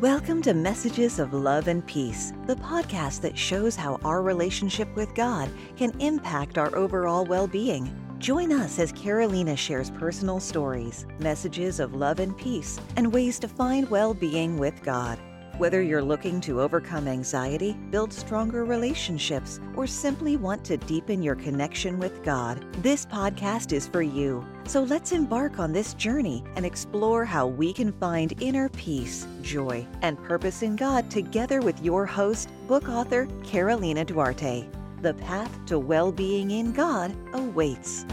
Welcome to Messages of Love and Peace, the podcast that shows how our relationship with God can impact our overall well being. Join us as Carolina shares personal stories, messages of love and peace, and ways to find well being with God. Whether you're looking to overcome anxiety, build stronger relationships, or simply want to deepen your connection with God, this podcast is for you. So let's embark on this journey and explore how we can find inner peace, joy, and purpose in God together with your host, book author Carolina Duarte. The path to well being in God awaits.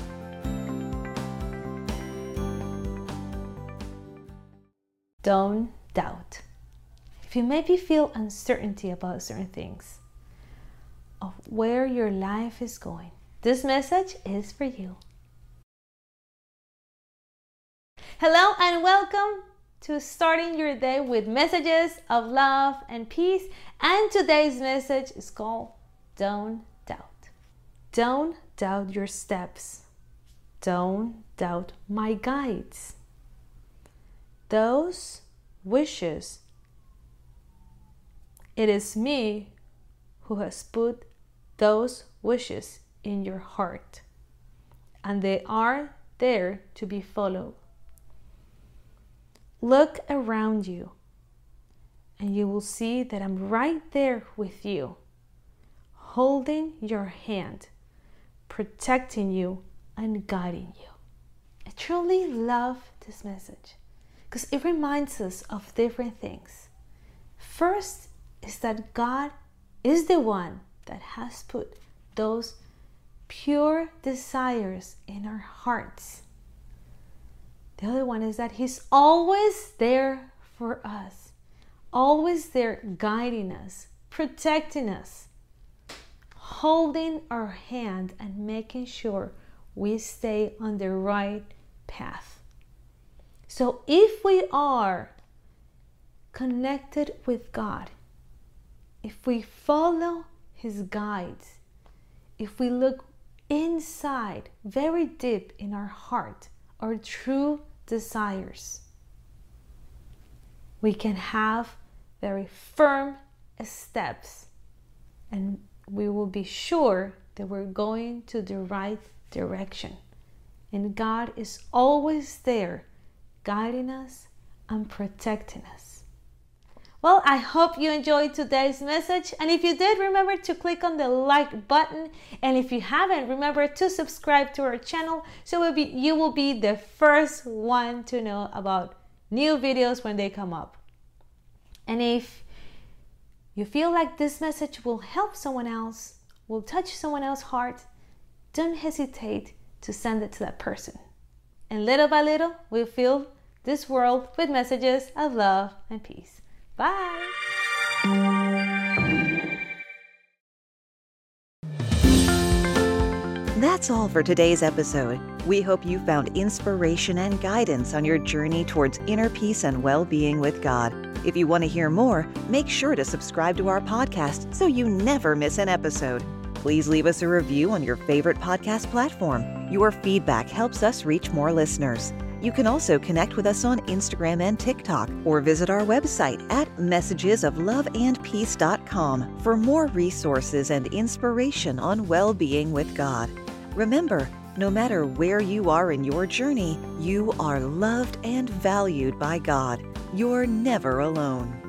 Don't doubt. If you maybe feel uncertainty about certain things, of where your life is going, this message is for you. Hello and welcome to starting your day with messages of love and peace. And today's message is called Don't Doubt. Don't doubt your steps. Don't doubt my guides. Those wishes it is me who has put those wishes in your heart, and they are there to be followed. Look around you, and you will see that I'm right there with you, holding your hand, protecting you, and guiding you. I truly love this message because it reminds us of different things. First, is that God is the one that has put those pure desires in our hearts. The other one is that He's always there for us, always there guiding us, protecting us, holding our hand, and making sure we stay on the right path. So if we are connected with God, if we follow His guides, if we look inside, very deep in our heart, our true desires, we can have very firm steps and we will be sure that we're going to the right direction. And God is always there guiding us and protecting us. Well, I hope you enjoyed today's message. And if you did, remember to click on the like button. And if you haven't, remember to subscribe to our channel so be, you will be the first one to know about new videos when they come up. And if you feel like this message will help someone else, will touch someone else's heart, don't hesitate to send it to that person. And little by little, we'll fill this world with messages of love and peace. Bye. That's all for today's episode. We hope you found inspiration and guidance on your journey towards inner peace and well being with God. If you want to hear more, make sure to subscribe to our podcast so you never miss an episode. Please leave us a review on your favorite podcast platform. Your feedback helps us reach more listeners. You can also connect with us on Instagram and TikTok or visit our website at messagesofloveandpeace.com for more resources and inspiration on well being with God. Remember, no matter where you are in your journey, you are loved and valued by God. You're never alone.